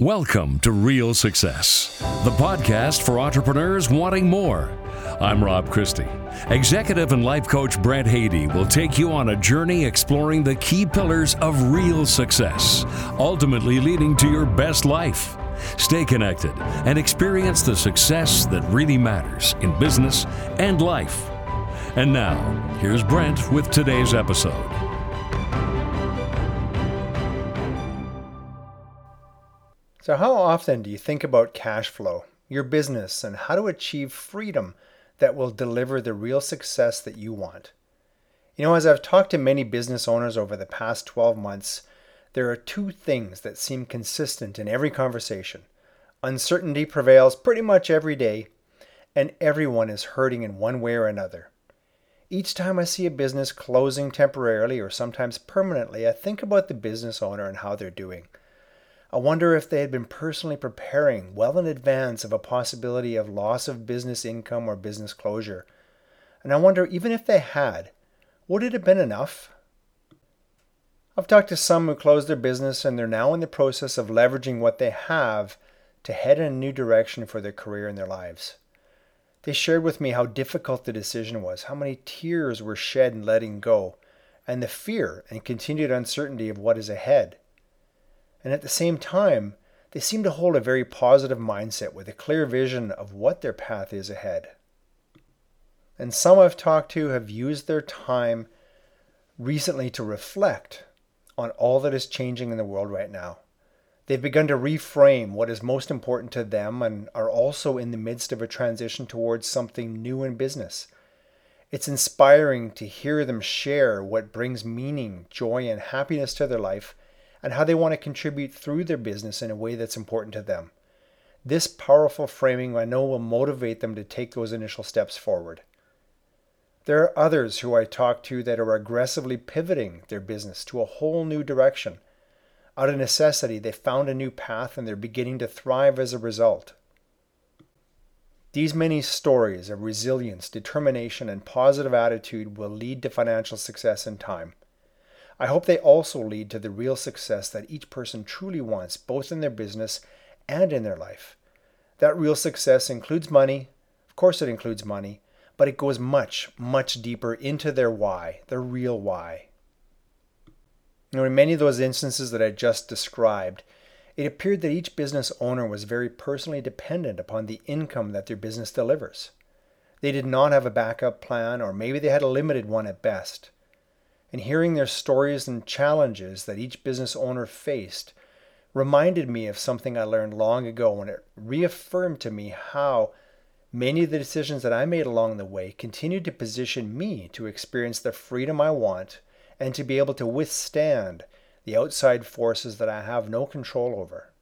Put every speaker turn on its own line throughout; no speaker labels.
Welcome to Real Success, the podcast for entrepreneurs wanting more. I'm Rob Christie. Executive and life coach Brent Haady will take you on a journey exploring the key pillars of real success, ultimately leading to your best life. Stay connected and experience the success that really matters in business and life. And now, here's Brent with today's episode.
So, how often do you think about cash flow, your business, and how to achieve freedom that will deliver the real success that you want? You know, as I've talked to many business owners over the past 12 months, there are two things that seem consistent in every conversation. Uncertainty prevails pretty much every day, and everyone is hurting in one way or another. Each time I see a business closing temporarily or sometimes permanently, I think about the business owner and how they're doing. I wonder if they had been personally preparing well in advance of a possibility of loss of business income or business closure. And I wonder, even if they had, would it have been enough? I've talked to some who closed their business and they're now in the process of leveraging what they have to head in a new direction for their career and their lives. They shared with me how difficult the decision was, how many tears were shed in letting go, and the fear and continued uncertainty of what is ahead. And at the same time, they seem to hold a very positive mindset with a clear vision of what their path is ahead. And some I've talked to have used their time recently to reflect on all that is changing in the world right now. They've begun to reframe what is most important to them and are also in the midst of a transition towards something new in business. It's inspiring to hear them share what brings meaning, joy, and happiness to their life and how they want to contribute through their business in a way that's important to them. This powerful framing I know will motivate them to take those initial steps forward. There are others who I talk to that are aggressively pivoting their business to a whole new direction. Out of necessity, they found a new path and they're beginning to thrive as a result. These many stories of resilience, determination, and positive attitude will lead to financial success in time. I hope they also lead to the real success that each person truly wants, both in their business and in their life. That real success includes money. Of course, it includes money, but it goes much, much deeper into their why, their real why. In many of those instances that I just described, it appeared that each business owner was very personally dependent upon the income that their business delivers. They did not have a backup plan, or maybe they had a limited one at best and hearing their stories and challenges that each business owner faced reminded me of something I learned long ago and it reaffirmed to me how many of the decisions that I made along the way continued to position me to experience the freedom I want and to be able to withstand the outside forces that I have no control over.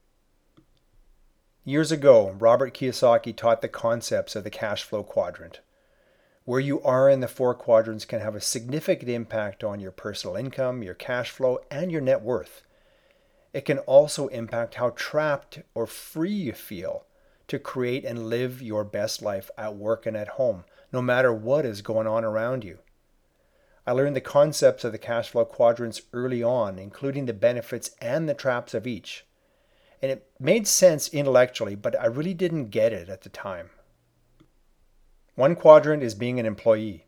Years ago, Robert Kiyosaki taught the concepts of the cash flow quadrant. Where you are in the four quadrants can have a significant impact on your personal income, your cash flow, and your net worth. It can also impact how trapped or free you feel to create and live your best life at work and at home, no matter what is going on around you. I learned the concepts of the cash flow quadrants early on, including the benefits and the traps of each. And it made sense intellectually, but I really didn't get it at the time. One quadrant is being an employee.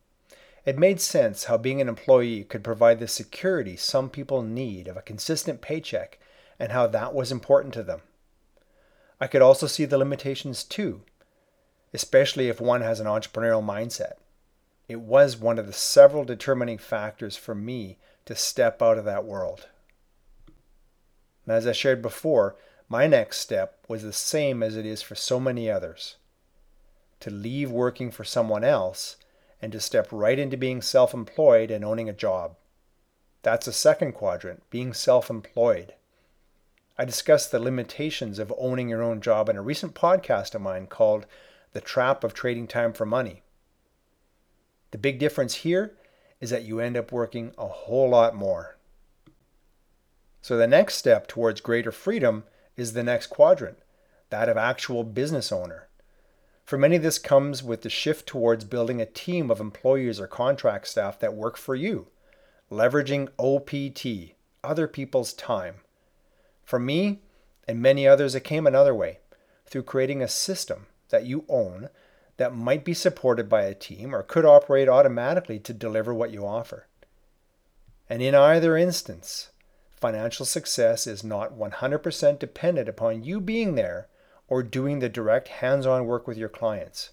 It made sense how being an employee could provide the security some people need of a consistent paycheck and how that was important to them. I could also see the limitations too, especially if one has an entrepreneurial mindset. It was one of the several determining factors for me to step out of that world. as I shared before, my next step was the same as it is for so many others to leave working for someone else and to step right into being self employed and owning a job. That's a second quadrant, being self employed. I discussed the limitations of owning your own job in a recent podcast of mine called The Trap of Trading Time for Money. The big difference here is that you end up working a whole lot more. So the next step towards greater freedom is the next quadrant, that of actual business owner. For many, this comes with the shift towards building a team of employees or contract staff that work for you, leveraging OPT, other people's time. For me, and many others it came another way through creating a system that you own that might be supported by a team or could operate automatically to deliver what you offer. And in either instance, financial success is not 100% dependent upon you being there or doing the direct hands on work with your clients.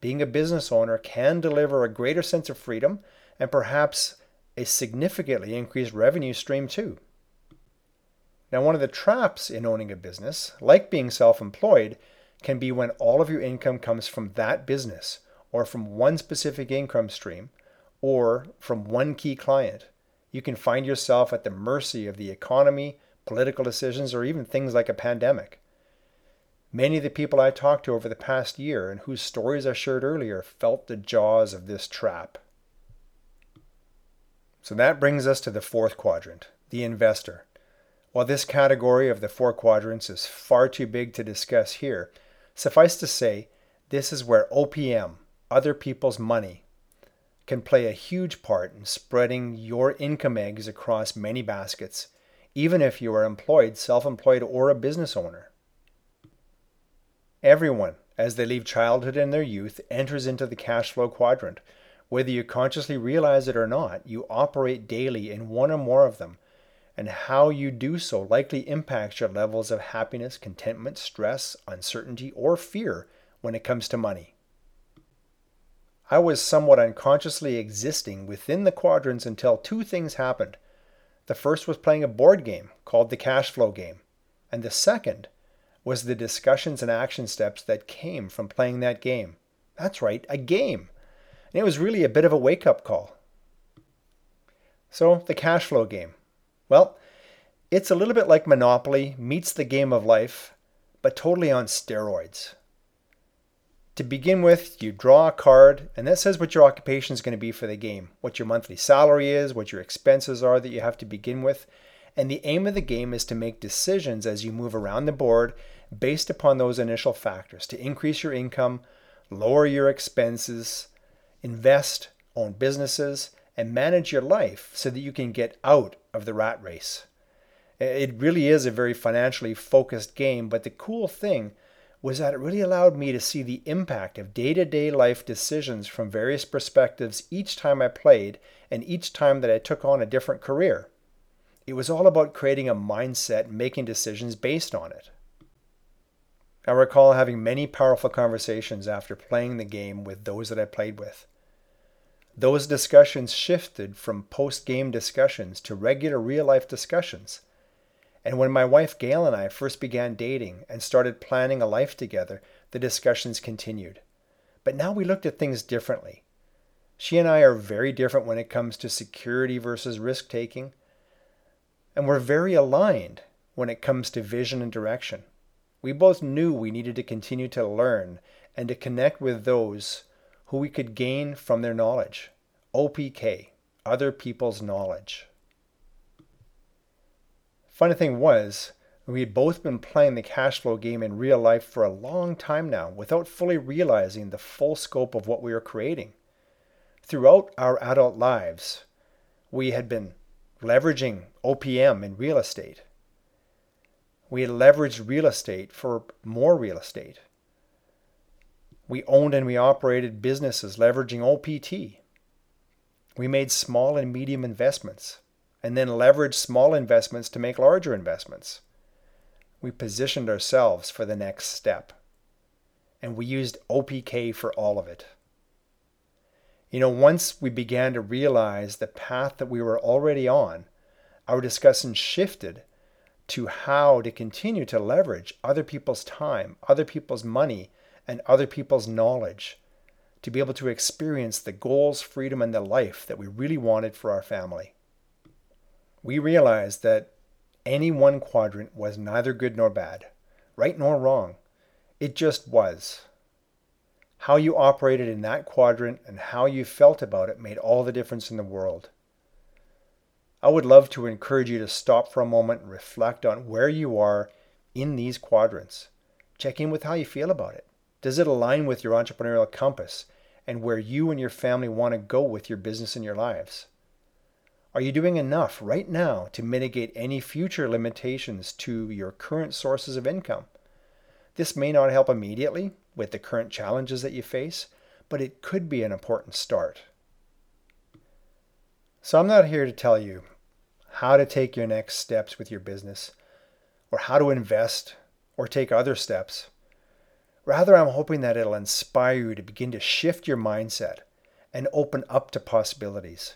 Being a business owner can deliver a greater sense of freedom and perhaps a significantly increased revenue stream too. Now, one of the traps in owning a business, like being self employed, can be when all of your income comes from that business or from one specific income stream or from one key client. You can find yourself at the mercy of the economy, political decisions, or even things like a pandemic. Many of the people I talked to over the past year and whose stories I shared earlier felt the jaws of this trap. So that brings us to the fourth quadrant, the investor. While this category of the four quadrants is far too big to discuss here, suffice to say, this is where OPM, other people's money, can play a huge part in spreading your income eggs across many baskets, even if you are employed, self employed, or a business owner. Everyone, as they leave childhood and their youth, enters into the cash flow quadrant. Whether you consciously realize it or not, you operate daily in one or more of them and how you do so likely impacts your levels of happiness, contentment, stress, uncertainty, or fear when it comes to money. I was somewhat unconsciously existing within the quadrants until two things happened. The first was playing a board game called the cash flow game, and the second was the discussions and action steps that came from playing that game. That's right, a game. And it was really a bit of a wake up call. So, the cash flow game. Well, it's a little bit like Monopoly meets the game of life, but totally on steroids. To begin with, you draw a card, and that says what your occupation is going to be for the game, what your monthly salary is, what your expenses are that you have to begin with. And the aim of the game is to make decisions as you move around the board based upon those initial factors to increase your income, lower your expenses, invest, own businesses, and manage your life so that you can get out of the rat race. It really is a very financially focused game, but the cool thing was that it really allowed me to see the impact of day to day life decisions from various perspectives each time I played and each time that I took on a different career. It was all about creating a mindset and making decisions based on it. I recall having many powerful conversations after playing the game with those that I played with. Those discussions shifted from post game discussions to regular real life discussions. And when my wife Gail and I first began dating and started planning a life together, the discussions continued. But now we looked at things differently. She and I are very different when it comes to security versus risk taking, and we're very aligned when it comes to vision and direction. We both knew we needed to continue to learn and to connect with those who we could gain from their knowledge. OPK, other people's knowledge. Funny thing was, we had both been playing the cash flow game in real life for a long time now without fully realizing the full scope of what we were creating. Throughout our adult lives, we had been leveraging OPM in real estate. We leveraged real estate for more real estate. We owned and we operated businesses leveraging OPT. We made small and medium investments and then leveraged small investments to make larger investments. We positioned ourselves for the next step. And we used OPK for all of it. You know, once we began to realize the path that we were already on, our discussion shifted to how to continue to leverage other people's time, other people's money, and other people's knowledge to be able to experience the goals, freedom, and the life that we really wanted for our family. We realized that any one quadrant was neither good nor bad, right nor wrong. It just was. How you operated in that quadrant and how you felt about it made all the difference in the world. I would love to encourage you to stop for a moment and reflect on where you are in these quadrants. Check in with how you feel about it. Does it align with your entrepreneurial compass and where you and your family want to go with your business and your lives? Are you doing enough right now to mitigate any future limitations to your current sources of income? This may not help immediately with the current challenges that you face, but it could be an important start. So, I'm not here to tell you how to take your next steps with your business, or how to invest or take other steps. Rather, I'm hoping that it'll inspire you to begin to shift your mindset and open up to possibilities.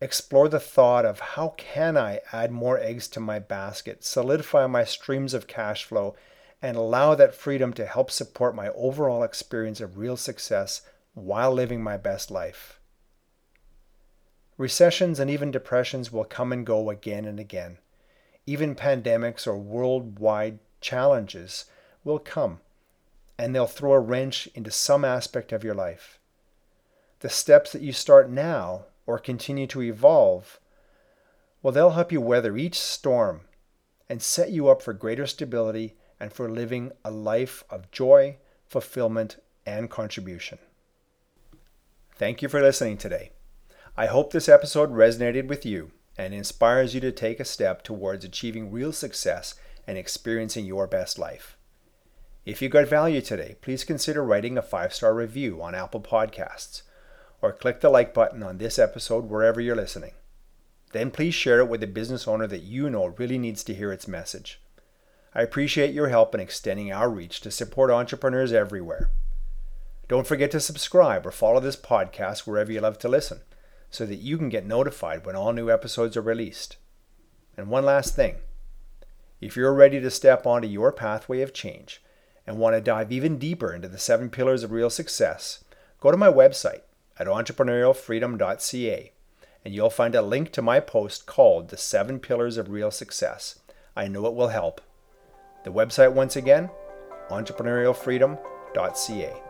Explore the thought of how can I add more eggs to my basket, solidify my streams of cash flow, and allow that freedom to help support my overall experience of real success while living my best life. Recessions and even depressions will come and go again and again. Even pandemics or worldwide challenges will come, and they'll throw a wrench into some aspect of your life. The steps that you start now or continue to evolve, well, they'll help you weather each storm and set you up for greater stability and for living a life of joy, fulfillment, and contribution. Thank you for listening today. I hope this episode resonated with you and inspires you to take a step towards achieving real success and experiencing your best life. If you got value today, please consider writing a five star review on Apple Podcasts or click the like button on this episode wherever you're listening. Then please share it with a business owner that you know really needs to hear its message. I appreciate your help in extending our reach to support entrepreneurs everywhere. Don't forget to subscribe or follow this podcast wherever you love to listen so that you can get notified when all new episodes are released. And one last thing if you're ready to step onto your pathway of change and want to dive even deeper into the seven pillars of real success, go to my website at entrepreneurialfreedom.ca and you'll find a link to my post called The Seven Pillars of Real Success. I know it will help. The website, once again, entrepreneurialfreedom.ca.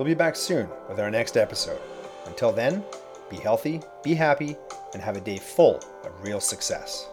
We'll be back soon with our next episode. Until then, be healthy, be happy, and have a day full of real success.